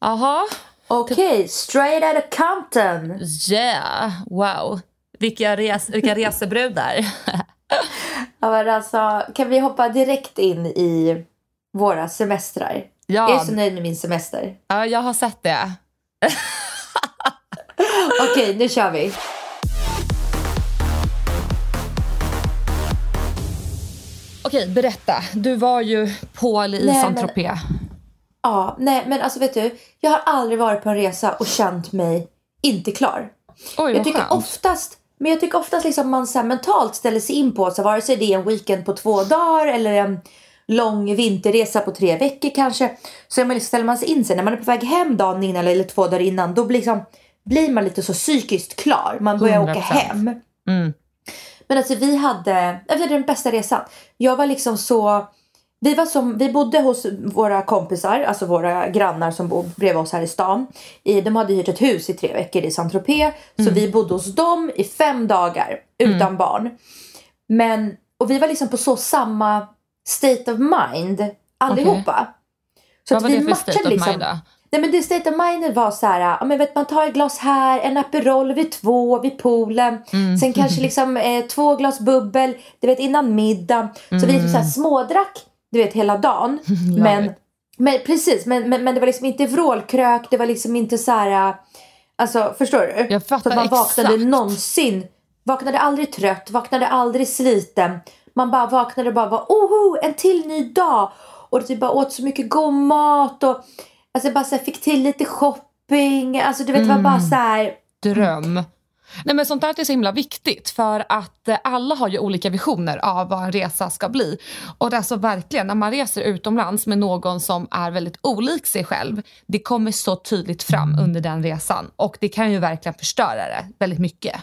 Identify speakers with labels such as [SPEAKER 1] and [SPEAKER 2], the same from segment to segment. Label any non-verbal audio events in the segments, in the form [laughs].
[SPEAKER 1] Jaha,
[SPEAKER 2] Okej, straight out of Compton.
[SPEAKER 1] yeah, wow. Vilka, res vilka resebrudar. [laughs]
[SPEAKER 2] Ja, men alltså, kan vi hoppa direkt in i våra semestrar?
[SPEAKER 1] Ja.
[SPEAKER 2] Jag är så nöjd med min semester.
[SPEAKER 1] ja, jag har sett det. [laughs]
[SPEAKER 2] Okej, nu kör vi.
[SPEAKER 1] Okej, berätta. Du var ju Paul i
[SPEAKER 2] Nej, men-
[SPEAKER 1] Saint-Tropez.
[SPEAKER 2] Ja, nej men alltså vet du, jag har aldrig varit på en resa och känt mig inte klar.
[SPEAKER 1] Oj,
[SPEAKER 2] Jag tycker
[SPEAKER 1] skönt.
[SPEAKER 2] oftast, men jag tycker oftast liksom man så mentalt ställer sig in på, så vare sig det är en weekend på två dagar eller en lång vinterresa på tre veckor kanske. Så man liksom, ställer man sig in sig när man är på väg hem dagen innan eller två dagar innan, då blir, liksom, blir man lite så psykiskt klar. Man börjar åka
[SPEAKER 1] 100%.
[SPEAKER 2] hem.
[SPEAKER 1] Mm.
[SPEAKER 2] Men alltså vi hade, vi hade den bästa resan. Jag var liksom så, vi, var som, vi bodde hos våra kompisar, alltså våra grannar som bor bredvid oss här i stan. I, de hade hyrt ett hus i tre veckor i Saint-Tropez. Så vi bodde hos dem i fem dagar utan barn. Men, och vi var liksom på så samma state of mind allihopa. Så
[SPEAKER 1] Vad
[SPEAKER 2] att
[SPEAKER 1] var
[SPEAKER 2] vi
[SPEAKER 1] det för state of
[SPEAKER 2] liksom,
[SPEAKER 1] mind då?
[SPEAKER 2] Nej men det state of mind var så här, ja, men vet, man tar ett glas här, en Aperol vid två vid poolen.
[SPEAKER 1] Mm.
[SPEAKER 2] Sen kanske liksom eh, två glas bubbel, du vet innan middag. Så vi liksom så här smådrack, du vet hela dagen. [laughs] men, men precis, men, men, men det var liksom inte vrålkrök, det var liksom inte så här, eh, alltså förstår du?
[SPEAKER 1] Jag fattar
[SPEAKER 2] så att man vaknade
[SPEAKER 1] exakt.
[SPEAKER 2] någonsin, vaknade aldrig trött, vaknade aldrig sliten. Man bara vaknade och bara var oho, en till ny dag. Och typ bara åt så mycket god mat och alltså bara så här, fick till lite shopping. Alltså du vet det var bara så här.
[SPEAKER 1] Dröm. Nej, men sånt där är så himla viktigt för att eh, alla har ju olika visioner av vad en resa ska bli. Och det är alltså verkligen, när man reser utomlands med någon som är väldigt olik sig själv, det kommer så tydligt fram under den resan och det kan ju verkligen förstöra det väldigt mycket.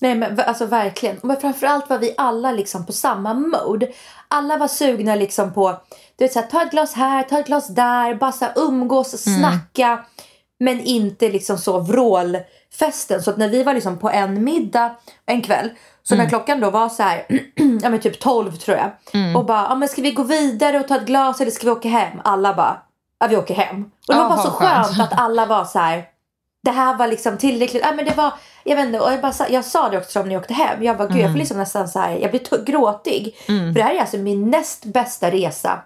[SPEAKER 2] Nej men alltså verkligen. Men framförallt var vi alla liksom på samma mode. Alla var sugna liksom på, du vet så här, ta ett glas här, ta ett glas där, bara så här, umgås, snacka. Men inte liksom så vrålfesten. Så att när vi var liksom på en middag en kväll. Så när klockan då var så här, [clears throat] ja men typ 12 tror jag. Och bara, ja men ska vi gå vidare och ta ett glas eller ska vi åka hem? Alla bara, ja vi åker hem. Och det var bara så
[SPEAKER 1] skönt.
[SPEAKER 2] skönt att alla var så här. Det här var liksom tillräckligt. Ja, men det var, jag, vet inte, och jag, bara, jag sa det också när jag åkte hem. Jag bara, gud jag får liksom nästan så här, jag blir gråtig. För det här är alltså min näst bästa resa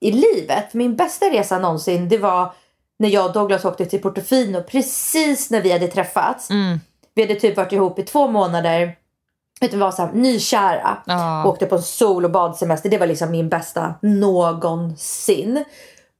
[SPEAKER 2] i livet. Min bästa resa någonsin det var när jag och Douglas åkte till Portofino precis när vi hade träffats. Vi hade typ varit ihop i två månader. Vi var så här, nykära.
[SPEAKER 1] Ja.
[SPEAKER 2] Åkte på en sol och badsemester. Det var liksom min bästa någonsin.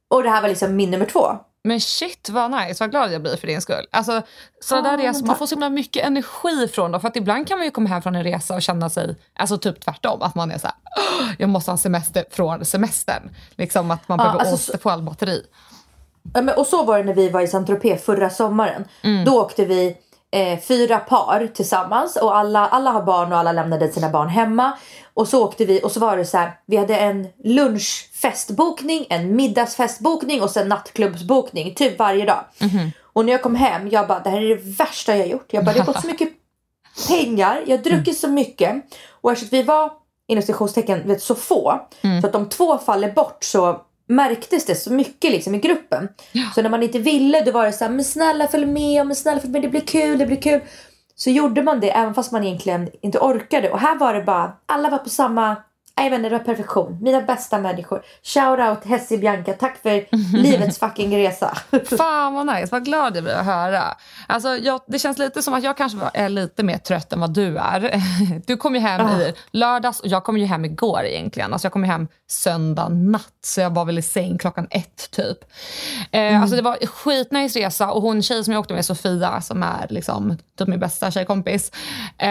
[SPEAKER 2] Och det här var liksom min nummer två.
[SPEAKER 1] Men shit vad nice, vad glad jag blir för din skull. Alltså, så
[SPEAKER 2] Ja,
[SPEAKER 1] där resor, man får så himla mycket energi från dem. För att ibland kan man ju komma hem från en resa och känna sig, alltså typ tvärtom. Att man är så här, "Åh, jag måste ha en semester från semestern. Liksom att man
[SPEAKER 2] Ja,
[SPEAKER 1] behöver
[SPEAKER 2] alltså så-
[SPEAKER 1] återfå all batteri.
[SPEAKER 2] Och så var det när vi var i Saint-Tropez förra sommaren.
[SPEAKER 1] Mm.
[SPEAKER 2] Då åkte vi eh, fyra par tillsammans och alla, alla har barn och alla lämnade sina barn hemma. Och så åkte vi och så var det så här. Vi hade en lunchfestbokning, en middagsfestbokning och sen nattklubbsbokning typ varje dag.
[SPEAKER 1] Mhm.
[SPEAKER 2] Och när jag kom hem, jag bara det här är det värsta jag gjort. Jag bara det har gått så [laughs] mycket pengar, jag har druckit så mycket. Och eftersom vi var inom citationstecken så få. Så att om två faller bort så märktes det så mycket liksom i gruppen. Så när man inte ville då var det så här, men snälla följ med, men snälla följ med, det blir kul, det blir kul. Så gjorde man det även fast man egentligen inte orkade. Och här var det bara, alla var på samma Jag vet inte, det var perfektion. Mina bästa människor. Shout out Hessie Bianca. Tack för [laughs] livets fucking resa.
[SPEAKER 1] Fan vad nice, vad glad jag blir att höra. Alltså, jag, det känns lite som att jag kanske är lite mer trött än vad du är. [laughs] Du kom ju hem i lördags och jag kom ju hem igår egentligen. Alltså jag kom ju hem söndag natt så jag var väl i säng klockan ett typ. Eh, mm. Alltså det var skitnice resa och hon tjej som jag åkte med, Sofia, som är liksom typ min bästa tjejkompis. Eh,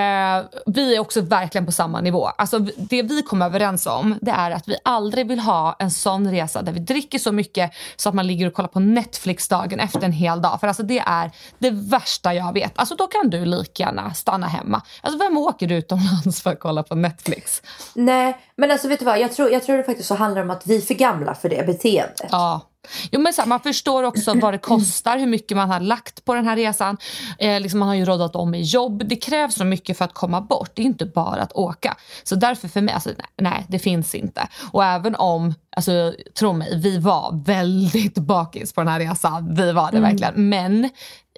[SPEAKER 1] vi är också verkligen på samma nivå. Alltså det vi kom överens om det är att vi aldrig vill ha en sån resa där vi dricker så mycket så att man ligger och kollar på Netflix dagen efter en hel dag. För alltså det är det värsta jag vet. Alltså då kan du lika gärna stanna hemma. Alltså vem åker utomlands för att kolla på Netflix?
[SPEAKER 2] Nej, men alltså vet du vad? Jag tror, jag tror det faktiskt så handlar om att vi är för gamla för det beteendet.
[SPEAKER 1] Ja. Jo, men så här, man förstår också vad det kostar, hur mycket man har lagt på den här resan. Eh, liksom man har ju rådat om i jobb. Det krävs så mycket för att komma bort. Det är inte bara att åka. Så därför för mig, alltså, nej det finns inte. Och även om, alltså, tro mig, vi var väldigt bakis på den här resan. Vi var det mm. verkligen. Men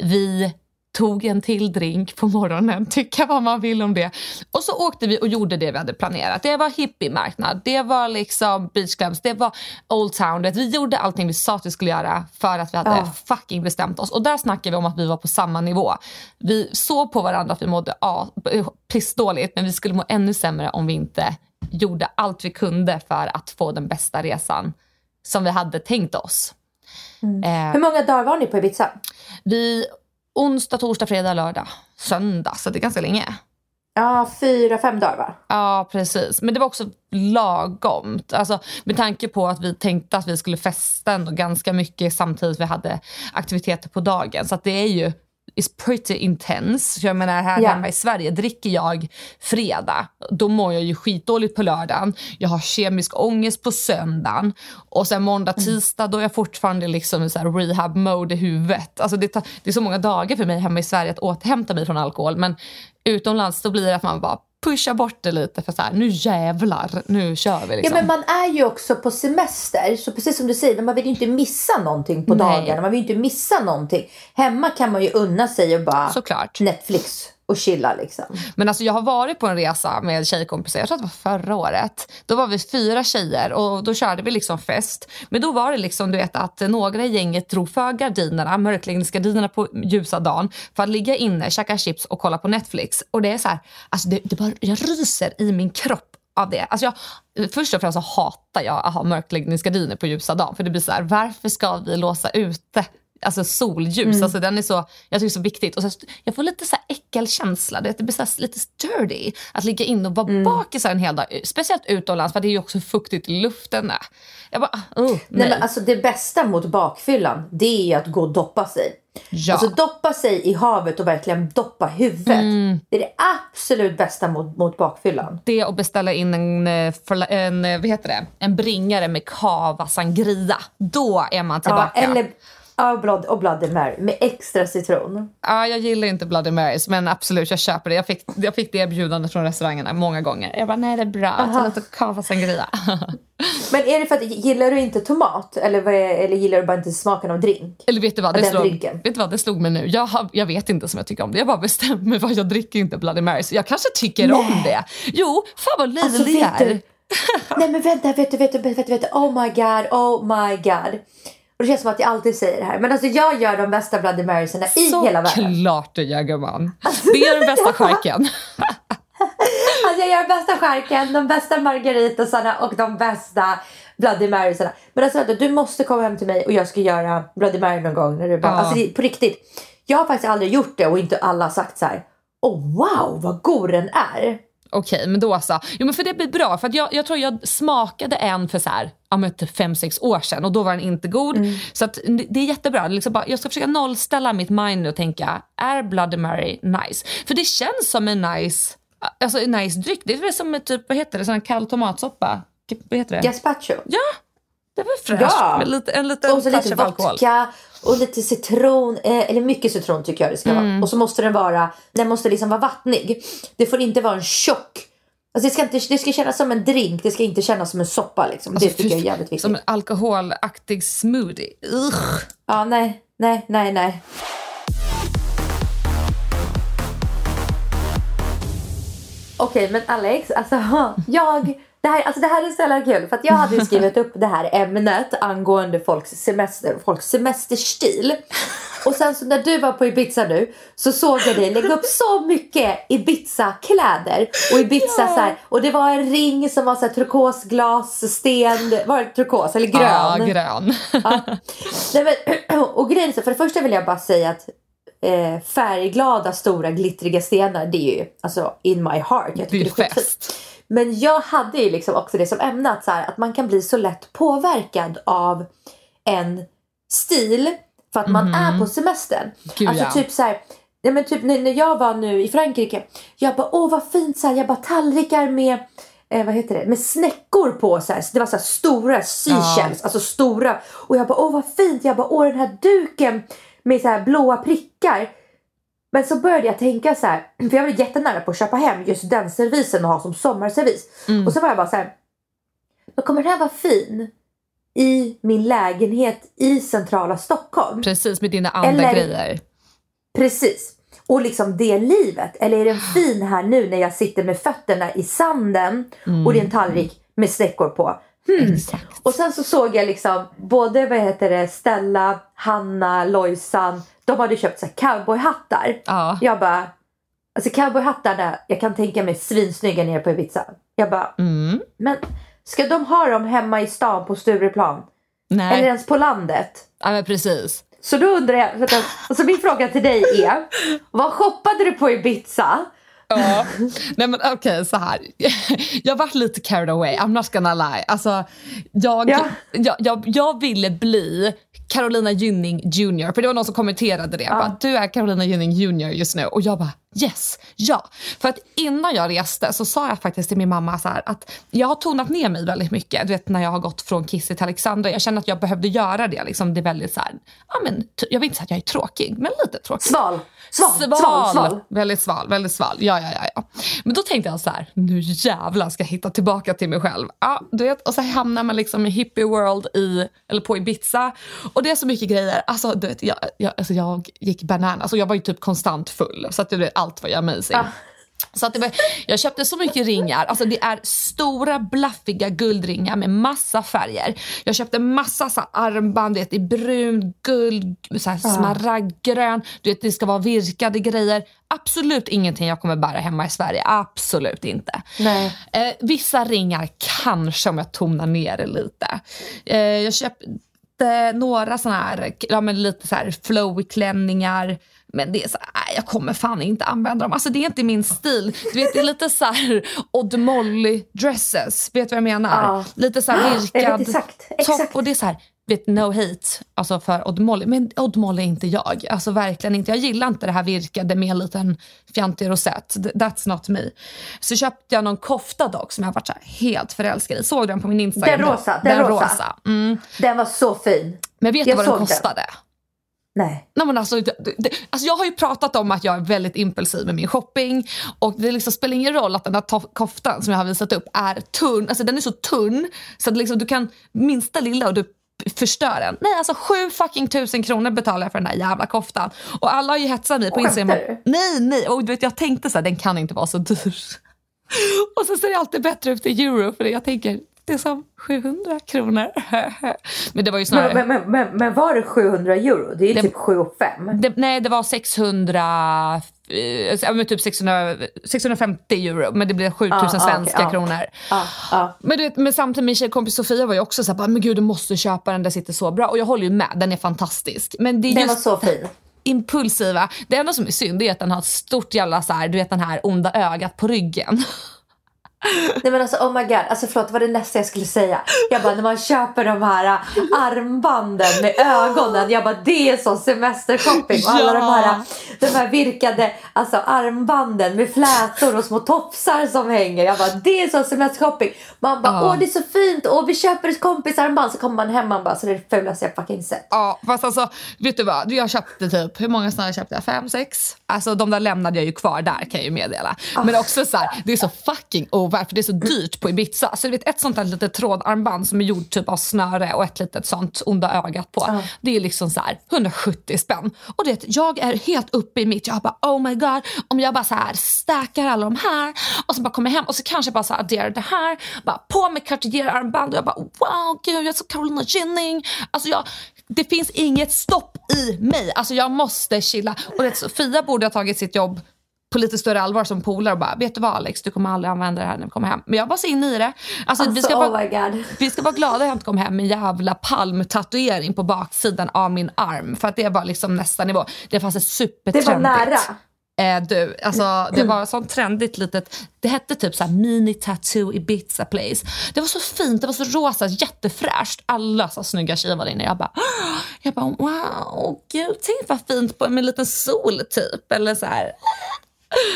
[SPEAKER 1] vi tog en till drink på morgonen, [laughs] tycka vad man vill om det. Och så åkte vi och gjorde det vi hade planerat. Det var hippiemarknad, det var liksom beachclubs, det var Old Town. Vi gjorde allting vi sa att vi skulle göra för att vi hade ja. fucking bestämt oss. Och där snackar vi om att vi var på samma nivå. Vi såg på varandra att vi mådde ja, pissdåligt men vi skulle må ännu sämre om vi inte gjorde allt vi kunde för att få den bästa resan som vi hade tänkt oss.
[SPEAKER 2] Mm. Eh, Hur många dagar var ni på Ibiza?
[SPEAKER 1] Vi onsdag, torsdag, fredag, lördag, söndag. Så det är ganska länge.
[SPEAKER 2] Ja, fyra, fem dagar va?
[SPEAKER 1] Ja, precis. Men det var också lagomt. Alltså, med tanke på att vi tänkte att vi skulle festa ändå ganska mycket samtidigt vi hade aktiviteter på dagen. Så det är ju is pretty intense. Så jag menar här yeah. hemma i Sverige, dricker jag fredag, då mår jag ju skitdåligt på lördagen. Jag har kemisk ångest på söndagen. Och sen måndag, mm. tisdag, då är jag fortfarande liksom i så rehab mode i huvudet. Alltså det, tar, det är så många dagar för mig hemma i Sverige att återhämta mig från alkohol. Men utomlands då blir det att man bara pusha bort det lite för så här, nu jävlar, nu kör vi. Liksom.
[SPEAKER 2] Ja men man är ju också på semester, så precis som du säger, man vill ju inte missa någonting på Nej. dagarna. Man vill ju inte missa någonting. Hemma kan man ju unna sig och bara
[SPEAKER 1] Såklart.
[SPEAKER 2] Netflix och chilla liksom.
[SPEAKER 1] Men alltså jag har varit på en resa med tjejkompisar, jag tror att det var förra året. Då var vi fyra tjejer och då körde vi liksom fest. Men då var det liksom du vet att några i gänget drog för gardinerna, mörkläggningsgardinerna på ljusa dagen för att ligga inne, käka chips och kolla på Netflix. Och det är så här, alltså det, det bara, jag ryser i min kropp av det. Alltså jag, först och främst så hatar jag att ha mörkläggningsgardiner på ljusa dagen. För det blir så här, varför ska vi låsa ute alltså solljus. Mm. Alltså den är så, jag tycker det är så viktigt. Och så, jag får lite så här äckelkänsla. Det blir så lite sturdy att ligga inne och vara mm. bakis en hel dag. Speciellt utomlands för det är ju också fuktigt i luften. Jag bara, oh, nej.
[SPEAKER 2] nej men alltså det bästa mot bakfyllan det är att gå och doppa sig. Ja. Alltså doppa sig i havet och verkligen doppa huvudet. Mm. Det är det absolut bästa mot, mot bakfyllan.
[SPEAKER 1] Det och beställa in en, eh, en, eh, vad heter det? en bringare med cava sangria. Då är man tillbaka.
[SPEAKER 2] Ja, eller Ja, blood, och Bloody Mary med extra citron.
[SPEAKER 1] Ja, jag gillar inte Bloody Marys, men absolut, jag köper det. Jag fick, jag fick det erbjudandet från restaurangerna många gånger. Jag bara, nej det är bra, ta lite cava sangria.
[SPEAKER 2] men är det för att, gillar du inte tomat? Eller, är, eller gillar du bara inte smaken av drink?
[SPEAKER 1] Eller vet du vad, det, slog, vet du vad, det slog mig nu. Jag, har, jag vet inte som jag tycker om det. Jag bara bestämmer för jag dricker inte Bloody Marys. Jag kanske tycker nej. om det. Jo, fan vad löjlig alltså, jag är.
[SPEAKER 2] nej men vänta, vet du, vet du, vet du, vet du, oh my god, oh my god. Och det känns som att jag alltid säger det här. Men alltså jag gör de bästa Bloody Marysarna i
[SPEAKER 1] Så
[SPEAKER 2] hela världen.
[SPEAKER 1] Såklart du gör gumman. Alltså, det är den bästa [laughs] skärken. [laughs]
[SPEAKER 2] alltså jag gör de bästa skärken, de bästa margaritasarna och de bästa Bloody Marysarna. Men alltså vänta, du måste komma hem till mig och jag ska göra Bloody Mary någon gång. När du bara, ja. Alltså det, på riktigt. Jag har faktiskt aldrig gjort det och inte alla har sagt så här. Oh wow vad god den är.
[SPEAKER 1] Okej, okay, men då så. Jo men för det blir bra. För jag, jag tror jag smakade en för så här, ja, typ fem, sex år sedan och då var den inte god. Mm. Så att, det är jättebra. Liksom bara, jag ska försöka nollställa mitt mind och tänka, är Bloody Mary nice? För det känns som en nice, alltså en nice dryck. Det är som typ, vad heter det, sån kall tomatsoppa. Vad heter det?
[SPEAKER 2] Gazpacho.
[SPEAKER 1] Ja, det var fräscht. Ja. Med lite, en liten
[SPEAKER 2] och så lite vodka och lite citron. Eh, eller mycket citron tycker jag det ska mm. vara. Och så måste den vara, den måste liksom vara vattnig. Det får inte vara en tjock. Alltså det, ska inte, det ska kännas som en drink, det ska inte kännas som en soppa. Liksom. Alltså, det tycker jag är jävligt viktigt.
[SPEAKER 1] Som en alkoholaktig smoothie. Ugh.
[SPEAKER 2] Ja, nej, nej, nej, nej. Okej, men Alex, alltså [laughs] jag det här, alltså det här är så jävla kul för att jag hade ju skrivit upp det här ämnet angående folks semester, folks semesterstil. Och sen så när du var på Ibiza nu så såg jag dig lägga upp så mycket Ibiza-kläder. Och Ibiza ja. så här, och det var en ring som var så här turkosglassten, var det turkos eller grön?
[SPEAKER 1] Ja, grön. ja.
[SPEAKER 2] Nej, men, [clears throat] och grejen så för det första vill jag bara säga att eh, färgglada stora glittriga stenar det är ju alltså in my heart. Jag
[SPEAKER 1] tycker det är, det är fest.
[SPEAKER 2] Men jag hade ju liksom också det som ämne att, så här, att man kan bli så lätt påverkad av en stil för att man är mhm. på semestern.
[SPEAKER 1] Gud,
[SPEAKER 2] alltså
[SPEAKER 1] ja.
[SPEAKER 2] typ så här, ja, men typ när, jag var nu i Frankrike. Jag bara åh vad fint så här, jag bara tallrikar med eh, vad heter det, med snäckor på så här. Det var så stora seashells, ja. alltså stora. Och jag bara åh vad fint, jag bara åh den här duken med så här blåa prickar. Men så började jag tänka så här, [clears throat] för jag var jättenära på att köpa hem just den servisen och ha som sommarservis. Mm. Och så var jag bara så här, då kommer den här vara fin i min lägenhet i centrala Stockholm.
[SPEAKER 1] Precis, med dina andra Eller, grejer.
[SPEAKER 2] Precis. Och liksom det livet. Eller är den fin här nu när jag sitter med fötterna i sanden mm. och det är en tallrik med snäckor på. Hmm. Och sen så såg jag liksom både vad heter det, Stella, Hanna, Lojsan. De hade köpt så cowboyhattar.
[SPEAKER 1] Ja.
[SPEAKER 2] Jag bara, alltså cowboyhattarna, jag kan tänka mig svinsnygga nere på Ibiza. Jag bara,
[SPEAKER 1] mm.
[SPEAKER 2] men ska de ha dem hemma i stan på Stureplan?
[SPEAKER 1] Nej.
[SPEAKER 2] Eller ens på landet?
[SPEAKER 1] Ja men precis.
[SPEAKER 2] Så då undrar jag, alltså min fråga till dig är, vad shoppade du på Ibiza?
[SPEAKER 1] Ja. Nej men okej okay, så här. Jag varit lite carried away, I'm not gonna lie. Alltså, jag, ja. jag, jag, jag ville bli Carolina Gynning Jr. För det var någon som kommenterade det. Ja. Bara, du är Carolina Gynning Jr just nu. Och jag bara yes, ja. För att innan jag reste så sa jag faktiskt till min mamma så att jag har tonat ner mig väldigt mycket. Du vet när jag har gått från Kissy till Alexandra. Jag känner att jag behövde göra det. Liksom, det är väldigt så här, ja, men, jag vill inte säga att jag är tråkig, men lite tråkig.
[SPEAKER 2] Sval. Sval.
[SPEAKER 1] Sval.
[SPEAKER 2] sval. sval.
[SPEAKER 1] Väldigt sval, väldigt sval. Ja, ja, ja, ja. Men då tänkte jag så här, nu jävlar ska jag hitta tillbaka till mig själv. Ja, du vet, och så hamnar man liksom i hippie world i, eller på Ibiza. Och det är så mycket grejer. Alltså, du vet, jag, jag, alltså, jag gick bananas. Alltså, jag var ju typ konstant full. Så att du vet, allt var ju amazing. Ah. Så att det var, jag köpte så mycket ringar. Alltså det är stora blaffiga guldringar med massa färger. Jag köpte massa så armband vet, i brun, guld, så här, smaragdgrön. Du vet, det ska vara virkade grejer. Absolut ingenting jag kommer bära hemma i Sverige. Absolut inte.
[SPEAKER 2] Nej.
[SPEAKER 1] Eh, vissa ringar kanske om jag tonar ner det lite. Eh, jag köpte några såna här, ja, men lite så här flowy klänningar men det är så nej, jag kommer fan inte använda dem. Alltså det är inte min stil. Du vet, det är lite så här Odd Molly dresses. Vet du vad jag menar? Ja. Lite så här virkad
[SPEAKER 2] exakt, exakt.
[SPEAKER 1] topp. Och det är så här, vet, no hate alltså för Odd Molly. Men Odd Molly är inte jag. Alltså verkligen inte. Jag gillar inte det här virkade med en liten fjantig rosett. That's not me. Så köpte jag någon kofta dock som jag varit så helt förälskad i. Såg den på min Instagram?
[SPEAKER 2] Den rosa. Den, den rosa. rosa.
[SPEAKER 1] Mm.
[SPEAKER 2] Den var så fin.
[SPEAKER 1] Men vet du vad den kostade? Den.
[SPEAKER 2] Nej.
[SPEAKER 1] Nej men alltså, det, det, alltså, jag har ju pratat om att jag är väldigt impulsiv med min shopping och det liksom spelar ingen roll att den här koftan som jag har visat upp är tunn. Alltså den är så tunn så att liksom, du kan minsta lilla och du förstör den. Nej alltså sju fucking tusen kronor betalar jag för den här jävla koftan. Och alla har ju hetsat mig på Instagram. Nej nej och du vet jag tänkte så här, den kan inte vara så dyr. [laughs] Och så ser det alltid bättre ut i euro för jag tänker det är som 700 kronor. [laughs] men det var ju snarare...
[SPEAKER 2] Men, men, men, men var det 700 euro? Det är ju det, typ 7 5.
[SPEAKER 1] Det, nej, det var 600... Eh, typ 600, 650 euro, men det blev 7000 ah, svenska okay, kronor.
[SPEAKER 2] Ah, ah.
[SPEAKER 1] Men, du men samtidigt, min tjejkompis Sofia var ju också såhär, men gud du måste köpa den, den sitter så bra. Och jag håller ju med, den är fantastisk. Men det är
[SPEAKER 2] den
[SPEAKER 1] just
[SPEAKER 2] var så fin
[SPEAKER 1] impulsiva. Det enda som är synd är att den har ett stort jävla så här, du vet den här onda ögat på ryggen. [laughs]
[SPEAKER 2] Nej men alltså oh my god, alltså förlåt vad det nästa jag skulle säga? Jag bara när man köper de här äh, armbanden med ögonen, jag bara det är så semestershopping och alla ja. de här, de här virkade alltså armbanden med flätor och små tofsar som hänger. Jag bara det är så semestershopping. Man bara ja. åh det är så fint, åh vi köper ett kompisarmband så kommer man hem och bara så det är det fulaste jag fucking sett.
[SPEAKER 1] Ja fast alltså vet du vad, jag köpte typ, hur många sådana köpte jag? Fem, sex? Alltså de där lämnade jag ju kvar där kan jag ju meddela. Men också så här, det är så fucking ovärd för det är så dyrt på Ibiza. Så du vet ett sånt där litet trådarmband som är gjort typ av snöre och ett litet sånt onda ögat på. Uh. Det är liksom så här 170 spänn. Och det, jag är helt upp uppe i mitt, jag bara oh my god, om jag bara så här stackar alla de här och så bara kommer hem och så kanske jag bara så här adderar det här, bara på med Cartier-armband och jag bara wow, gud jag är så Carolina Gynning. Alltså jag, det finns inget stopp i mig. Alltså jag måste chilla. Och vet, Sofia borde ha tagit sitt jobb på lite större allvar som polare och bara, vet du vad Alex, du kommer aldrig använda det här när vi kommer hem. Men jag var så inne i det. Alltså,
[SPEAKER 2] alltså
[SPEAKER 1] vi, ska
[SPEAKER 2] oh
[SPEAKER 1] vara, vi ska vara glada att jag inte kom hem med en jävla palmtatuering på baksidan av min arm. För att det var liksom nästa nivå. Det fanns ett supertrendigt.
[SPEAKER 2] Det var nära.
[SPEAKER 1] Eh, du, alltså, det var sånt trendigt litet, det hette typ så mini tattoo Ibiza place. Det var så fint, det var så rosa, jättefräscht. Alla så snygga tjejer var inne. Jag bara, [gasps] jag bara wow, gud, tänk vad fint på med en liten sol typ. Eller så här.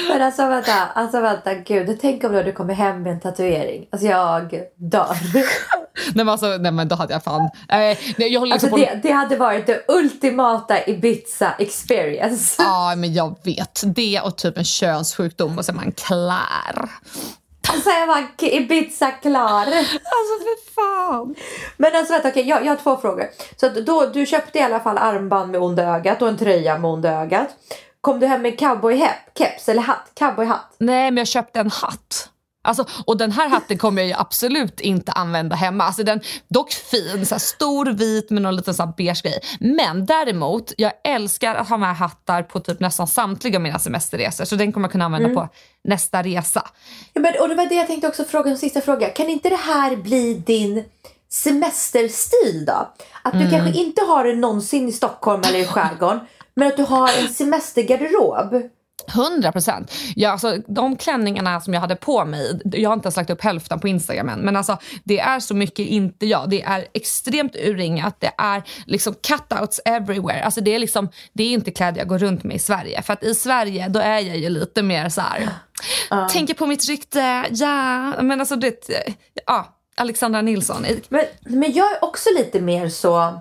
[SPEAKER 2] Men alltså vänta, alltså vänta, gud. Tänk om du kommer hem med en tatuering. Alltså jag dör.
[SPEAKER 1] nej, men alltså, nej men då hade jag fan... Eh, jag håller
[SPEAKER 2] alltså
[SPEAKER 1] på...
[SPEAKER 2] det, det hade varit det ultimata Ibiza experience.
[SPEAKER 1] Ja men jag vet. Det och typ en könssjukdom och så är man klar.
[SPEAKER 2] Alltså jag var Ibiza klar.
[SPEAKER 1] Alltså för fan.
[SPEAKER 2] Men alltså vänta, okej, jag, jag har två frågor. Så då, du köpte i alla fall armband med onda ögat och en tröja med onda ögat. Kom du hem med cowboykeps eller hatt? Cowboyhatt?
[SPEAKER 1] Nej men jag köpte en hatt. Alltså, och den här hatten kommer jag ju absolut inte använda hemma. Alltså den, dock fin, så stor vit med någon liten så här beige grej. Men däremot, jag älskar att ha med hattar på typ nästan samtliga mina semesterresor. Så den kommer jag kunna använda
[SPEAKER 2] Mm.
[SPEAKER 1] på nästa resa.
[SPEAKER 2] Ja, men, och det var det jag tänkte också fråga, en sista fråga. Kan inte det här bli din semesterstil då? Att du kanske inte har det någonsin i Stockholm eller i skärgården. Men att du har en semestergarderob.
[SPEAKER 1] 100 procent. Ja, alltså, de klänningarna som jag hade på mig, jag har inte ens lagt upp hälften på Instagram än, men alltså, det är så mycket inte jag. Det är extremt urringat, det är liksom cutouts everywhere. Alltså, det, är liksom, det är inte kläder jag går runt med i Sverige. För att i Sverige då är jag ju lite mer så här, tänker på mitt rykte, ja, men alltså det, ja, Alexandra Nilsson.
[SPEAKER 2] Men, men jag är också lite mer så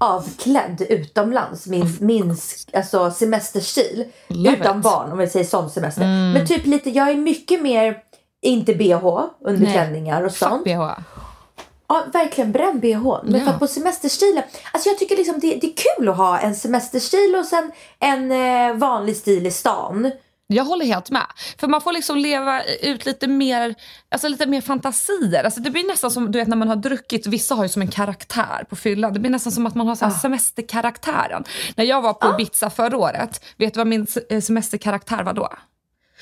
[SPEAKER 2] avklädd utomlands. Min, min alltså semesterstil.
[SPEAKER 1] Love
[SPEAKER 2] utan
[SPEAKER 1] it.
[SPEAKER 2] barn om vi säger sån semester. Men typ lite, jag är mycket mer, inte bh under klänningar och sånt.
[SPEAKER 1] bh.
[SPEAKER 2] Ja, verkligen bränn bh. Men
[SPEAKER 1] Ja.
[SPEAKER 2] för på semesterstilen, alltså jag tycker liksom det, det är kul att ha en semesterstil och sen en eh, vanlig stil i stan.
[SPEAKER 1] Jag håller helt med. För man får liksom leva ut lite mer, alltså lite mer fantasier. Alltså det blir nästan som du vet när man har druckit, vissa har ju som en karaktär på fyllan. Det blir nästan som att man har så här semesterkaraktären. När jag var på Ibiza förra året, vet du vad min eh, semesterkaraktär var då?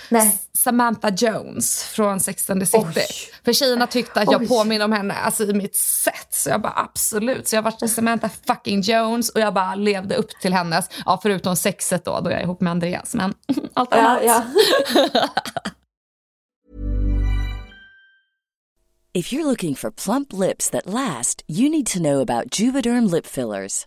[SPEAKER 2] Nej.
[SPEAKER 1] Samantha Jones från Sex and the City.
[SPEAKER 2] Oj.
[SPEAKER 1] För tjejerna tyckte att jag
[SPEAKER 2] Oj.
[SPEAKER 1] påminner om henne alltså, i mitt sätt. Så jag bara absolut. Så jag var Samantha fucking Jones och jag bara levde upp till hennes, ja förutom sexet då, då jag är ihop med Andreas. Men [laughs] allt
[SPEAKER 2] Ja,
[SPEAKER 1] annat.
[SPEAKER 2] ja.
[SPEAKER 3] If you're looking for plump lips that last, you need to know about Juvederm lip fillers.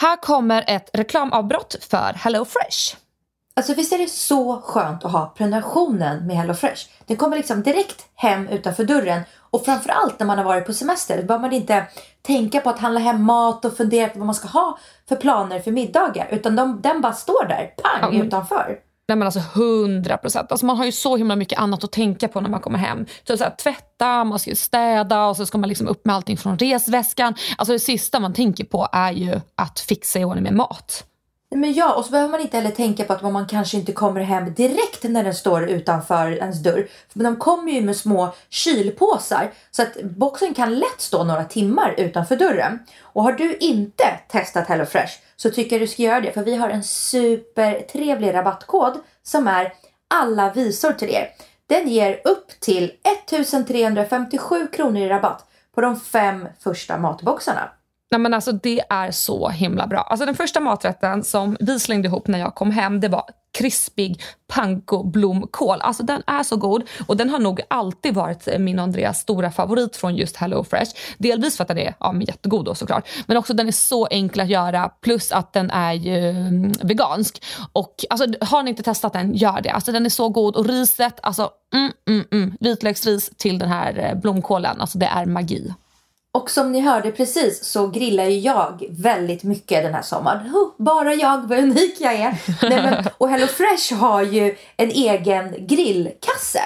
[SPEAKER 1] Här kommer ett reklamavbrott för HelloFresh.
[SPEAKER 2] Alltså visst är det så skönt att ha prenumerationen med HelloFresh. Den kommer liksom direkt hem utanför dörren och framförallt när man har varit på semester. Då behöver man inte tänka på att handla hem mat och fundera på vad man ska ha för planer för middagar. Utan de, den bara står där, pang,
[SPEAKER 1] Mm.
[SPEAKER 2] utanför.
[SPEAKER 1] Nej men alltså 100 procent. Alltså man har ju så himla mycket annat att tänka på när man kommer hem. Så så här, tvätta, man ska ju städa och så ska man liksom upp med allting från resväskan. Alltså det sista man tänker på är ju att fixa i ordning med mat.
[SPEAKER 2] Nej, Men ja, och så behöver man inte heller tänka på att man kanske inte kommer hem direkt när den står utanför ens dörr. Men de kommer ju med små kylpåsar så att boxen kan lätt stå några timmar utanför dörren. Och har du inte testat HelloFresh så tycker jag du ska göra det för vi har en supertrevlig rabattkod som är alla visor till er. Den ger upp till 1357 kronor i rabatt på de fem första matboxarna.
[SPEAKER 1] Nej men alltså det är så himla bra. Alltså den första maträtten som vi slängde ihop när jag kom hem det var krispig panko-blomkål. Alltså den är så god och den har nog alltid varit min och Andreas stora favorit från just Hello Fresh. Delvis för att den är ja, men jättegod då såklart. Men också den är så enkel att göra plus att den är ju mm, vegansk. Och alltså, har ni inte testat den, gör det. Alltså den är så god och riset, alltså mm, mm, mm. vitlöksris till den här eh, blomkålen, alltså det är magi.
[SPEAKER 2] Och som ni hörde precis så grillar ju jag väldigt mycket den här sommaren. Oh, bara jag, vad unik jag är. Nej, men, och HelloFresh har ju en egen grillkasse.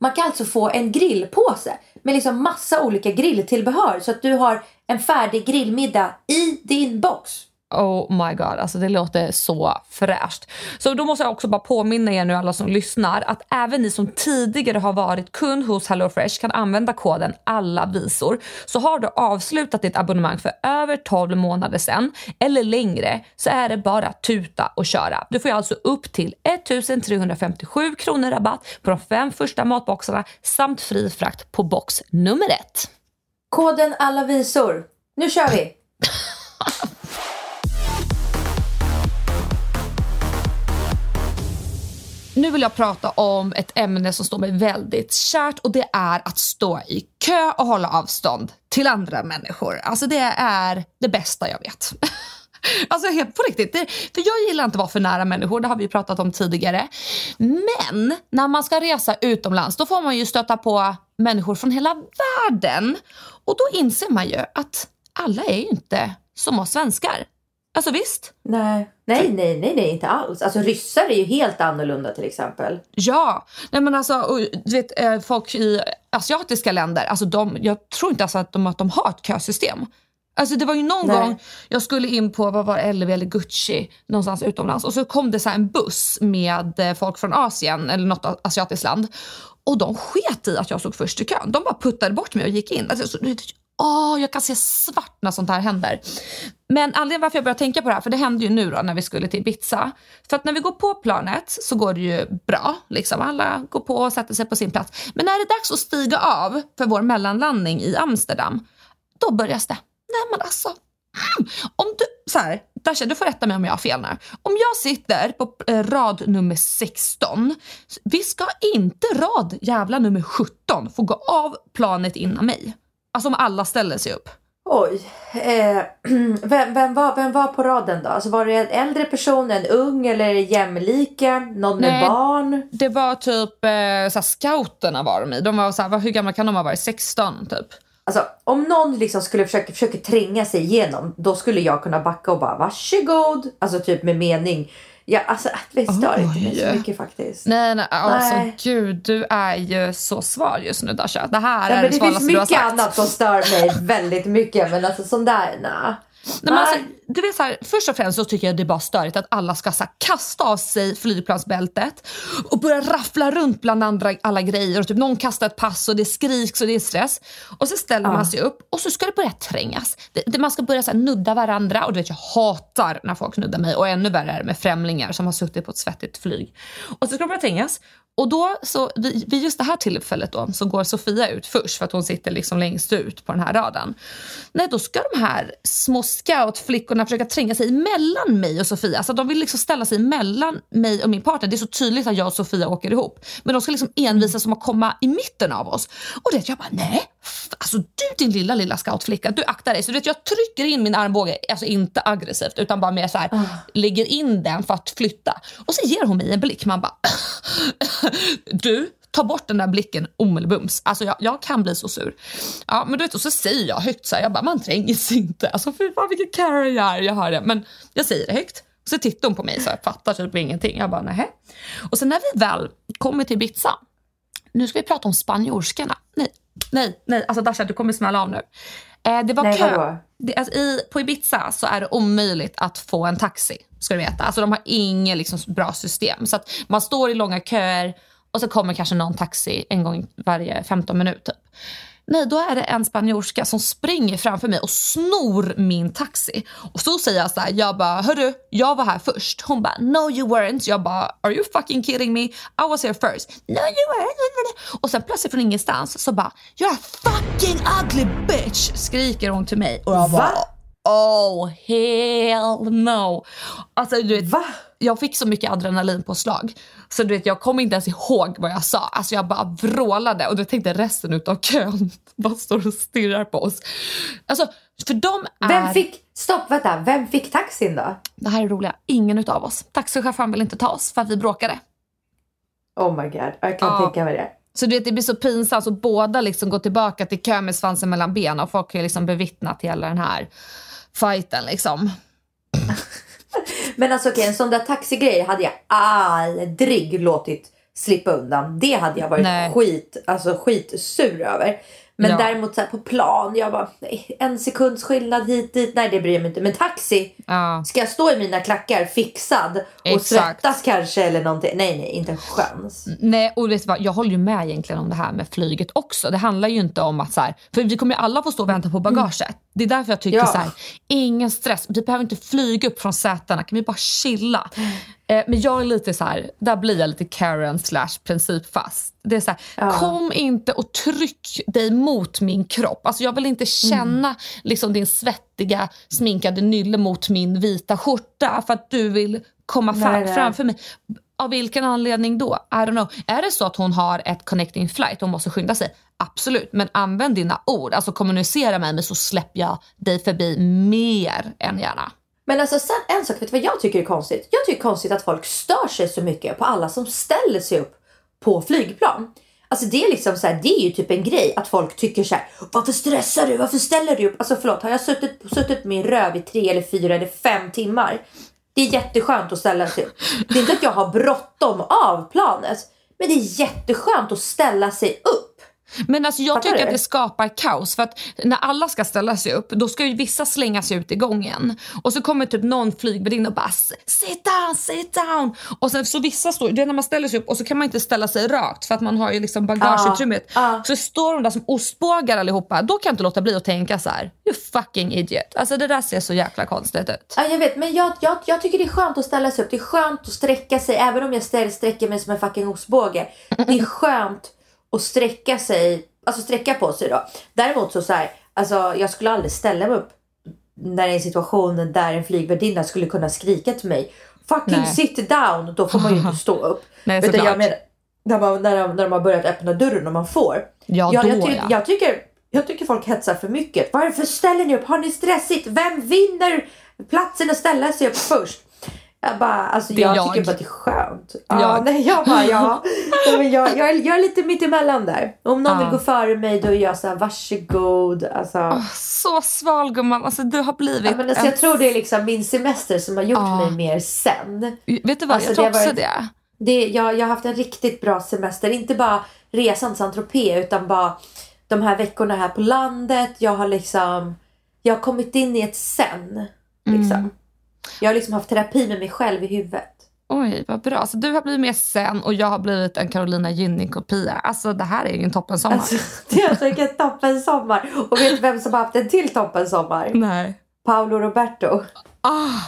[SPEAKER 2] Man kan alltså få en grillpåse med liksom massa olika grilltillbehör så att du har en färdig grillmiddag i din box.
[SPEAKER 1] Oh my god, alltså det låter så fräscht. Så då måste jag också bara påminna er nu alla som lyssnar att även ni som tidigare har varit kund hos HelloFresh kan använda koden alla visor. Så har du avslutat ditt abonnemang för över 12 månader sedan eller längre så är det bara tuta och köra. Du får ju alltså upp till 1357 kronor rabatt på de fem första matboxarna samt fri frakt på box nummer ett.
[SPEAKER 2] Koden alla visor. Nu kör vi! [laughs]
[SPEAKER 1] Nu vill jag prata om ett ämne som står mig väldigt kärt och det är att stå i kö och hålla avstånd till andra människor. Alltså det är det bästa jag vet. [laughs] Alltså helt på riktigt. Det, för jag gillar inte att vara för nära människor, det har vi pratat om tidigare. Men när man ska resa utomlands då får man ju stöta på människor från hela världen. Och då inser man ju att alla är ju inte som oss svenskar. Alltså visst?
[SPEAKER 2] Nej, nej, nej, nej, nej inte alls. Alltså ryssar är ju helt annorlunda till exempel.
[SPEAKER 1] Ja, nej men alltså och, du vet, eh, folk i asiatiska länder, alltså de, jag tror inte alltså att, de, att de har ett kösystem. Alltså det var ju någon
[SPEAKER 2] Nej.
[SPEAKER 1] gång jag skulle in på vad var LV eller Gucci någonstans utomlands och så kom det så här en buss med eh, folk från Asien eller något asiatiskt land och de sket i att jag stod först i kön. De bara puttade bort mig och gick in. Alltså, åh, jag kan se svart när sånt här händer. Men anledningen varför jag började tänka på det här, för det hände ju nu då när vi skulle till Ibiza. För att när vi går på planet så går det ju bra. Liksom. Alla går på och sätter sig på sin plats. Men när det är dags att stiga av för vår mellanlandning i Amsterdam, då börjar det. Nej men alltså, mm, om du, så här, Dasha du får rätta mig om jag har fel nu. Om jag sitter på eh, rad nummer 16, vi ska inte rad jävla nummer 17 få gå av planet innan mig. Alltså om alla ställer sig upp.
[SPEAKER 2] Oj. Eh, [clears throat] vem, vem, var, vem var på raden då? Alltså var det en äldre person, en ung eller jämlika? Någon med
[SPEAKER 1] Nej.
[SPEAKER 2] barn?
[SPEAKER 1] Det var typ eh, såhär, scouterna var de i. De var såhär, hur gamla kan de ha varit? 16 typ.
[SPEAKER 2] Alltså om någon liksom skulle försöka, försöka tränga sig igenom då skulle jag kunna backa och bara varsågod. Alltså typ med mening. Ja, alltså det stör inte mig så mycket faktiskt.
[SPEAKER 1] Nej, nej, alltså
[SPEAKER 2] Nej.
[SPEAKER 1] gud, du är ju så sval just nu Dasha. Det här
[SPEAKER 2] Ja,
[SPEAKER 1] är det
[SPEAKER 2] det finns
[SPEAKER 1] svalaste du har
[SPEAKER 2] mycket
[SPEAKER 1] sagt.
[SPEAKER 2] annat som stör mig väldigt mycket men alltså sån där, nej.
[SPEAKER 1] Nej, alltså, du vet, så här, först och främst så tycker jag det är bara störigt att alla ska så här, kasta av sig flygplansbältet och börja raffla runt bland andra, alla grejer. Och typ, någon kastar ett pass och det skriks och det är stress. Och så ställer man sig upp och så ska det börja trängas. Det, det, man ska börja så här, nudda varandra och du vet jag hatar när folk nuddar mig och ännu värre är det med främlingar som har suttit på ett svettigt flyg. Och så ska det börja trängas och då, så, vid, vid just det här tillfället då, så går Sofia ut först för att hon sitter liksom längst ut på den här raden. Nej, då ska de här små scoutflickorna försöka tränga sig mellan mig och Sofia. Så de vill liksom ställa sig mellan mig och min partner. Det är så tydligt att jag och Sofia åker ihop. Men de ska liksom envisas som att komma i mitten av oss. Och det jag bara, nej, alltså du din lilla lilla scoutflicka, du aktar dig. Så det jag trycker in min armbåge, alltså inte aggressivt utan bara mer så här, uh. lägger in den för att flytta. Och så ger hon mig en blick, man bara [laughs] du, ta bort den där blicken omedelbums. Alltså jag, jag kan bli så sur. Ja, men du vet, och så säger jag högt så här, jag bara, man trängs inte. Alltså fy fan vilken Karen jag är, jag hör det. Men jag säger det högt. Och så tittar hon på mig så jag fattar typ ingenting. Jag bara, nähä. Och sen när vi väl kommer till Ibiza, nu ska vi prata om spanjorskorna. Nej, nej, nej, alltså Dasha du kommer smälla av nu. Eh, det var nej, kö. Det, alltså, i, på Ibiza så är det omöjligt att få en taxi. Ska du veta. Alltså, de har inget liksom, bra system. Så att man står i långa köer och så kommer kanske någon taxi en gång varje 15 minuter. Typ. Nej, då är det en spanjorska som springer framför mig och snor min taxi. Och så säger jag så här, jag bara, hörru, jag var här först. Hon bara, no you weren't. Jag bara, are you fucking kidding me? I was here first. No you weren't. Och sen plötsligt från ingenstans så bara, you're a fucking ugly bitch, skriker hon till mig. Och jag bara, Va? oh hell no. Alltså du vet, Va? Jag fick så mycket adrenalinpåslag. Så du vet, jag kommer inte ens ihåg vad jag sa. Alltså jag bara vrålade och då tänkte resten av kön [laughs] bara står och stirrar på oss. Alltså, för de är...
[SPEAKER 2] Vem fick, stopp vänta, vem fick taxin då?
[SPEAKER 1] Det här är roliga, ingen utav oss. Taxichauffören ville inte ta oss för att vi bråkade.
[SPEAKER 2] Oh my god, jag kan ja. tänka mig det.
[SPEAKER 1] Så du vet, det blir så pinsamt så båda liksom går tillbaka till kö med svansen mellan benen och folk har liksom bevittnat hela den här fighten liksom. [laughs]
[SPEAKER 2] Men alltså okej, okay, en sån där taxigrej hade jag aldrig låtit slippa undan. Det hade jag varit Nej. skit, alltså skitsur över. Men ja. däremot så på plan, jag bara en sekunds skillnad hit dit. Nej det bryr jag mig inte. Men taxi, ja. ska jag stå i mina klackar fixad och Exakt. svettas kanske eller någonting? Nej nej, inte en chans.
[SPEAKER 1] Nej och vet du vad, jag håller ju med egentligen om det här med flyget också. Det handlar ju inte om att så här, för vi kommer ju alla få stå och vänta på bagaget. Mm. Det är därför jag tycker ja. så här, ingen stress. Vi behöver inte flyga upp från sätena, kan vi bara chilla? Mm. Eh, men jag är lite så här, där blir jag lite Karen slash principfast. Det är så här, ja. kom inte och tryck dig mot min kropp. Alltså jag vill inte känna mm. liksom din svettiga sminkade nylle mot min vita skjorta för att du vill komma nej, nej. framför mig. Av vilken anledning då? I don't know. Är det så att hon har ett connecting flight och måste skynda sig? Absolut, men använd dina ord. Alltså kommunicera med mig så släpper jag dig förbi mer än gärna.
[SPEAKER 2] Men alltså sen en sak, vet du vad jag tycker är konstigt? Jag tycker det är konstigt att folk stör sig så mycket på alla som ställer sig upp på flygplan. Alltså det är liksom så här, det är ju typ en grej att folk tycker så här, varför stressar du? Varför ställer du upp? Alltså förlåt, har jag suttit, suttit med min röv i tre eller fyra eller fem timmar? Det är jätteskönt att ställa sig upp. Det är inte att jag har bråttom av planet, men det är jätteskönt att ställa sig upp.
[SPEAKER 1] Men alltså jag tycker att det skapar kaos för att när alla ska ställa sig upp då ska ju vissa slänga sig ut i gången och så kommer typ någon flygvärdinna och bara sit down, sit down och sen så vissa står, det är när man ställer sig upp och så kan man inte ställa sig rakt för att man har ju liksom bagageutrymmet. Ah, ah. Så står de där som ostbågar allihopa, då kan jag inte låta bli att tänka så här, you fucking idiot. Alltså det där ser så jäkla konstigt ut.
[SPEAKER 2] Ja jag vet men jag, jag, jag tycker det är skönt att ställa sig upp, det är skönt att sträcka sig även om jag sträcker mig som en fucking ostbåge. Det är skönt och sträcka sig, alltså sträcka på sig då. Däremot så, så här, alltså jag skulle aldrig ställa mig upp när det är en situation där en flygvärdinna skulle kunna skrika till mig Fucking Nej. sit down! Då får man ju inte [laughs] stå upp.
[SPEAKER 1] Nej, Utan jag menar,
[SPEAKER 2] när, man, när, de, när de har börjat öppna dörren och man får.
[SPEAKER 1] Ja, jag,
[SPEAKER 2] då, jag, ty ja. jag, tycker, jag tycker folk hetsar för mycket. Varför ställer ni upp? Har ni stressigt? Vem vinner platsen att ställa sig upp först? Jag, bara, alltså, jag, jag, tycker bara att det är skönt. Ja, jag. Nej, jag, bara, ja. [laughs] jag, jag, jag, är lite mittemellan där. Om någon ja. vill gå före mig då är jag så här, varsågod. Alltså. Oh,
[SPEAKER 1] så sval gumman. Alltså, du har blivit... Ja,
[SPEAKER 2] men alltså, en... Jag tror det är liksom min semester som har gjort oh. mig mer sen.
[SPEAKER 1] Vet du vad, alltså, jag tror också varit, det.
[SPEAKER 2] det jag, jag har haft en riktigt bra semester. Inte bara resan till Saint-Tropez utan bara de här veckorna här på landet. Jag har liksom jag har kommit in i ett sen. Liksom.
[SPEAKER 1] Mm.
[SPEAKER 2] Jag har liksom haft terapi med mig själv i huvudet.
[SPEAKER 1] Oj, vad bra. Så du har blivit mer sen och jag har blivit en Carolina Gynning-kopia. Alltså det här är ju en toppensommar.
[SPEAKER 2] Alltså, det är alltså vilken toppen sommar. Och vet du vem som har haft en till toppen sommar?
[SPEAKER 1] Nej.
[SPEAKER 2] Paolo Roberto.
[SPEAKER 1] Ah.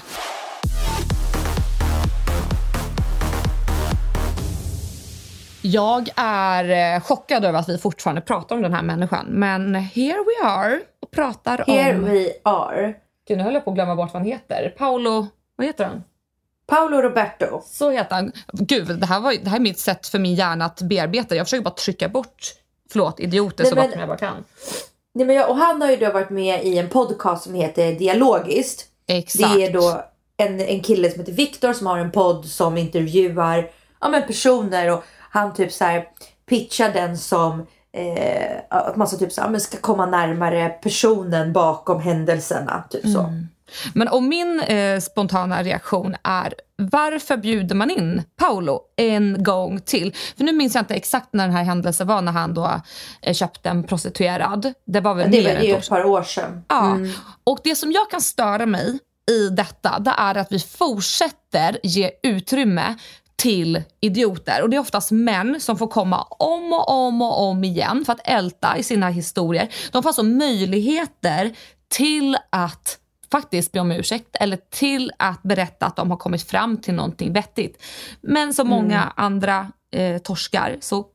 [SPEAKER 1] Jag är eh, chockad över att vi fortfarande pratar om den här människan. Men here we are och pratar
[SPEAKER 2] Here
[SPEAKER 1] om...
[SPEAKER 2] we are.
[SPEAKER 1] Gud, nu höll jag på att glömma bort vad han heter. Paolo... Vad heter han?
[SPEAKER 2] Paolo Roberto.
[SPEAKER 1] Så heter han. Gud, det här, var, det här är mitt sätt för min hjärna att bearbeta. Jag försöker bara trycka bort, förlåt, idioter
[SPEAKER 2] Nej,
[SPEAKER 1] så gott jag bara kan.
[SPEAKER 2] Nej, men jag, och han har ju då varit med i en podcast som heter Dialogiskt.
[SPEAKER 1] Exakt.
[SPEAKER 2] Det är då en, en kille som heter Viktor som har en podd som intervjuar ja, men personer och han typ så här pitchar den som eh, att man så typ så men ska komma närmare personen bakom händelserna. Typ så.
[SPEAKER 1] Mm. Men och min eh, spontana reaktion är varför bjuder man in Paolo en gång till? För nu minns jag inte exakt när den här händelsen var när han då eh, köpte en prostituerad. Det var väl
[SPEAKER 2] Det,
[SPEAKER 1] mer
[SPEAKER 2] det är
[SPEAKER 1] ett
[SPEAKER 2] par år sedan.
[SPEAKER 1] Ja. Och det som jag kan störa mig i detta, det är att vi fortsätter ge utrymme till idioter. Och det är oftast män som får komma om och om och om igen för att älta i sina historier. De får alltså möjligheter till att faktiskt be om ursäkt eller till att berätta att de har kommit fram till någonting vettigt. Men som många andra eh, torskar så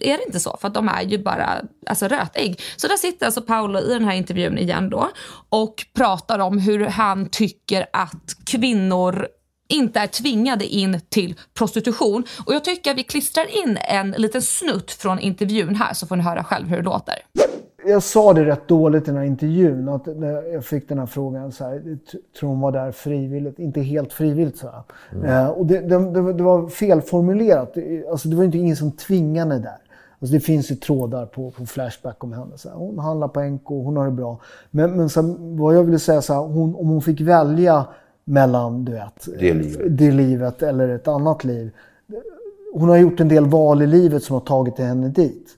[SPEAKER 1] är det inte så för att de är ju bara alltså, rötägg. Så där sitter alltså Paolo i den här intervjun igen då och pratar om hur han tycker att kvinnor inte är tvingade in till prostitution. Och jag tycker att vi klistrar in en liten snutt från intervjun här så får ni höra själv hur det låter.
[SPEAKER 4] Jag sa det rätt dåligt i den här intervjun. Att när jag fick den här frågan så här, tror hon var där frivilligt? Inte helt frivilligt så här. Eh, och det, det, det, var- felformulerat. Det- Alltså, det var inte ingen som tvingade där. Alltså, det finns ju trådar på, på Flashback om henne. Så här, hon handlar på NK, hon har det bra. Men, men sen, vad jag ville säga så här, hon, om hon fick välja mellan du vet,
[SPEAKER 5] Det livet.
[SPEAKER 4] det livet eller ett annat liv. Hon har gjort en del val i livet som har tagit henne dit.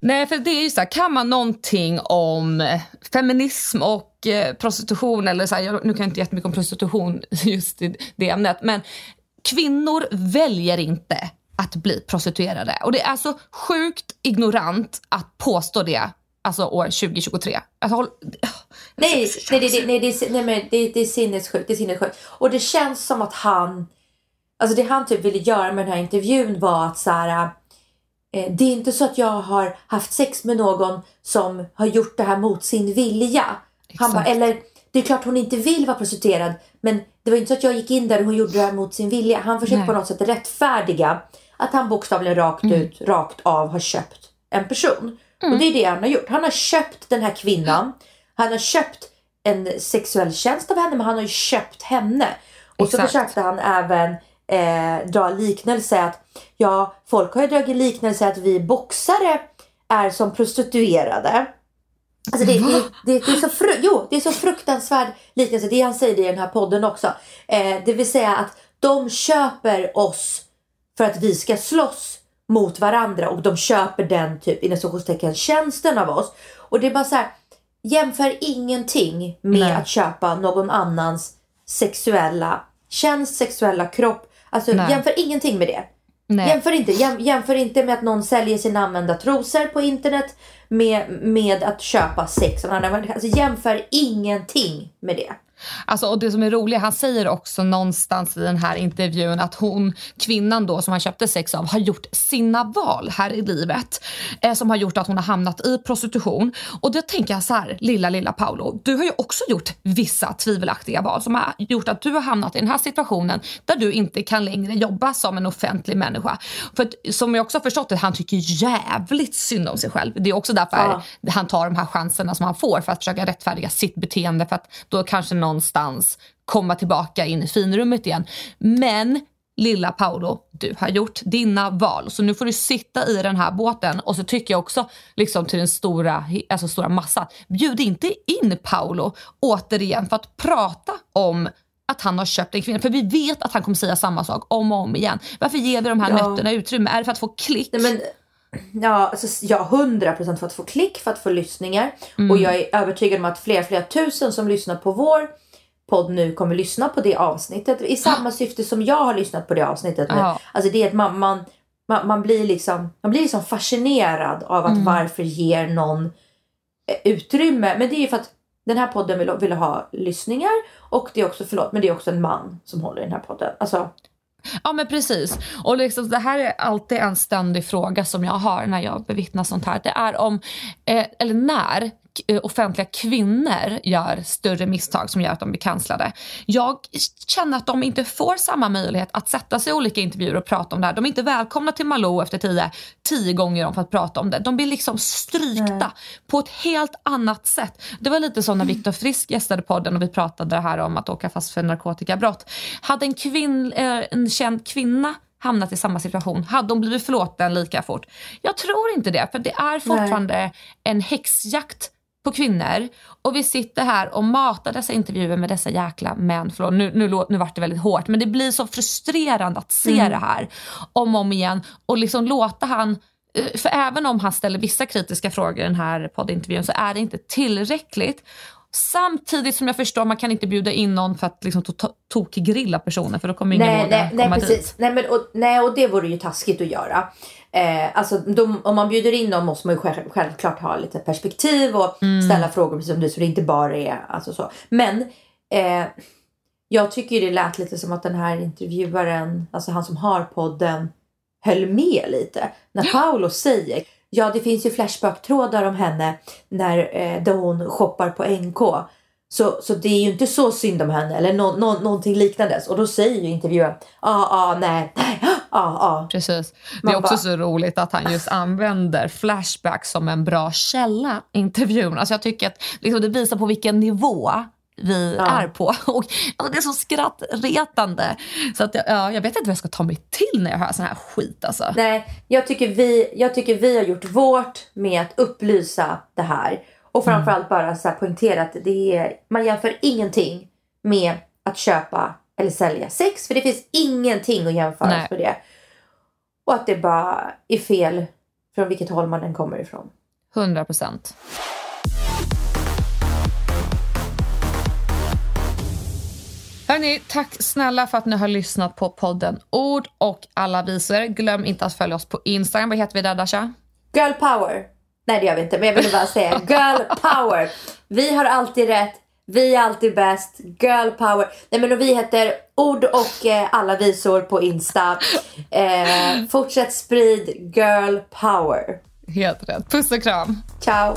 [SPEAKER 1] Nej, för det är ju så här, kan man någonting om eh, feminism och eh, prostitution, eller så här, jag, nu kan jag inte jättemycket om prostitution [laughs] just i det ämnet, men kvinnor väljer inte att bli prostituerade. Och det är så sjukt ignorant att påstå det alltså år 2023. Alltså, håll,
[SPEAKER 2] Nej, nej, det, nej, det, nej men det, det är sinnessjukt. Det är sinnessjukt. Och det känns som att han... Alltså det han typ ville göra med den här intervjun var att så här... Eh, det är inte så att jag har haft sex med någon som har gjort det här mot sin vilja. Han bara, eller det är klart hon inte vill vara prostituerad. Men det var inte så att jag gick in där och hon gjorde det här mot sin vilja. Han försöker
[SPEAKER 1] Nej.
[SPEAKER 2] på något sätt rättfärdiga att han bokstavligen rakt ut, rakt av har köpt en person. Och det är det han har gjort. Han har köpt den här kvinnan. Han har köpt en sexuell tjänst av henne men han har ju köpt henne. Och så
[SPEAKER 1] Exakt.
[SPEAKER 2] försökte han även eh, dra liknelse att ja, folk har ju dragit liknelse att vi boxare är som prostituerade. Alltså det, det, det, det, är så fru, jo, det är så fruktansvärd liknelse. Det han säger i den här podden också. Eh, det vill säga att de köper oss för att vi ska slåss mot varandra och de köper den typ inom tjänsten av oss. Och det är bara så här, jämför ingenting med
[SPEAKER 1] Nej.
[SPEAKER 2] att köpa någon annans sexuella tjänst, sexuella kropp. Alltså
[SPEAKER 1] Nej.
[SPEAKER 2] jämför ingenting med det.
[SPEAKER 1] nej.
[SPEAKER 2] Jämför inte, jäm, jämför inte med att någon säljer sina använda trosor på internet med, med att köpa sex. Alltså jämför ingenting med det.
[SPEAKER 1] Alltså, och det som är roligt, han säger också någonstans i den här intervjun att hon, kvinnan då som han köpte sex av, har gjort sina val här i livet. Eh, som har gjort att hon har hamnat i prostitution. Och då tänker jag så här, lilla, lilla Paolo, du har ju också gjort vissa tvivelaktiga val som har gjort att du har hamnat i den här situationen där du inte kan längre jobba som en offentlig människa. För att, som jag också har förstått det, han tycker jävligt synd om sig själv. Det är också därför
[SPEAKER 2] Ja.
[SPEAKER 1] han tar de här chanserna som han får för att försöka rättfärdiga sitt beteende för att då kanske någonstans komma tillbaka in i finrummet igen. Men lilla Paolo, du har gjort dina val så nu får du sitta i den här båten och så tycker jag också liksom till den stora, alltså stora massan, bjud inte in Paolo återigen för att prata om att han har köpt en kvinna. För vi vet att han kommer säga samma sak om och om igen. Varför ger vi de här
[SPEAKER 2] Ja.
[SPEAKER 1] nötterna utrymme? Är det för att få klick?
[SPEAKER 2] Nej, men, ja, alltså, ja, 100% för att få klick, för att få lyssningar. Och jag är övertygad om att fler, flera tusen som lyssnar på vår podd nu kommer lyssna på det avsnittet i samma syfte som jag har lyssnat på det avsnittet nu.
[SPEAKER 1] Ja.
[SPEAKER 2] Alltså det är att man, man, man, man blir liksom, man blir liksom fascinerad av att varför ger någon eh, utrymme. Men det är ju för att den här podden vill, vill ha lyssningar och det är också, förlåt, men det är också en man som håller i den här podden. Alltså,
[SPEAKER 1] Ja men precis. Och liksom, det här är alltid en ständig fråga som jag har när jag bevittnar sånt här. Det är om, eh, eller när offentliga kvinnor gör större misstag som gör att de blir cancellade. Jag känner att de inte får samma möjlighet att sätta sig i olika intervjuer och prata om det här. De är inte välkomna till Malou efter tio, tio gånger om för att prata om det. De blir liksom strykta på ett helt annat sätt. Det var lite som när Viktor Frisk gästade podden och vi pratade här om att åka fast för narkotikabrott. Hade en, kvinn, eh, en känd kvinna hamnat i samma situation, hade hon blivit förlåten lika fort? Jag tror inte det, för det är fortfarande en häxjakt på kvinnor och vi sitter här och matar dessa intervjuer med dessa jäkla män. Förlåt, nu, nu, nu vart det väldigt hårt men det blir så frustrerande att se det här om och om igen och liksom låta han eh, för även om han ställer vissa kritiska frågor i den här poddintervjun så är det inte tillräckligt. Samtidigt som jag förstår man kan inte bjuda in någon för att liksom to- to- tokgrilla personer för då kommer ingen
[SPEAKER 2] nej,
[SPEAKER 1] våga
[SPEAKER 2] nej, nej,
[SPEAKER 1] komma
[SPEAKER 2] precis.
[SPEAKER 1] dit.
[SPEAKER 2] Nej, men, och, nej, och det vore ju taskigt att göra. Eh, alltså, de, om man bjuder in någon måste man ju själv, självklart ha lite perspektiv och ställa frågor precis som du så det inte bara är alltså så. Men eh, jag tycker det lät lite som att den här intervjuaren, alltså han som har podden, höll med lite. När Paolo säger, ja det finns ju flashback-trådar om henne när eh, då hon shoppar på NK. Så, så det är ju inte så synd om henne eller nå, nå, någonting liknandes. Och då säger ju intervjuaren, ja, ah, ah, nej, nej, ja, ah, ah.
[SPEAKER 1] Precis. Det
[SPEAKER 2] Man
[SPEAKER 1] är också
[SPEAKER 2] bara-
[SPEAKER 1] så roligt att han just använder Flashback som en bra källa i intervjun. Alltså jag tycker att liksom, det visar på vilken nivå vi
[SPEAKER 2] Ja.
[SPEAKER 1] är på. [laughs] Och, alltså, det är så skrattretande. Så att jag, ja, jag vet inte vad jag ska ta mig till när jag hör sån här skit. Alltså.
[SPEAKER 2] Nej, jag tycker, vi, jag tycker vi har gjort vårt med att upplysa det här. Och framförallt bara så här poängtera att det är, man jämför ingenting med att köpa eller sälja sex. För det finns ingenting att jämföra
[SPEAKER 1] Nej.
[SPEAKER 2] med det. Och att det bara är fel från vilket håll man än kommer ifrån.
[SPEAKER 1] 100 procent. Hörni, tack snälla för att ni har lyssnat på podden Ord och alla visor. Glöm inte att följa oss på Instagram. Vad heter vi där Dasha?
[SPEAKER 2] Girl power. Nej det gör vi inte men jag ville bara säga [laughs] girl power. Vi har alltid rätt. Vi är alltid bäst. Girl power. Nej men och vi heter ord och eh, alla visor på Insta. Eh, fortsätt sprid girl power.
[SPEAKER 1] Helt rätt. Puss och kram.
[SPEAKER 2] Ciao.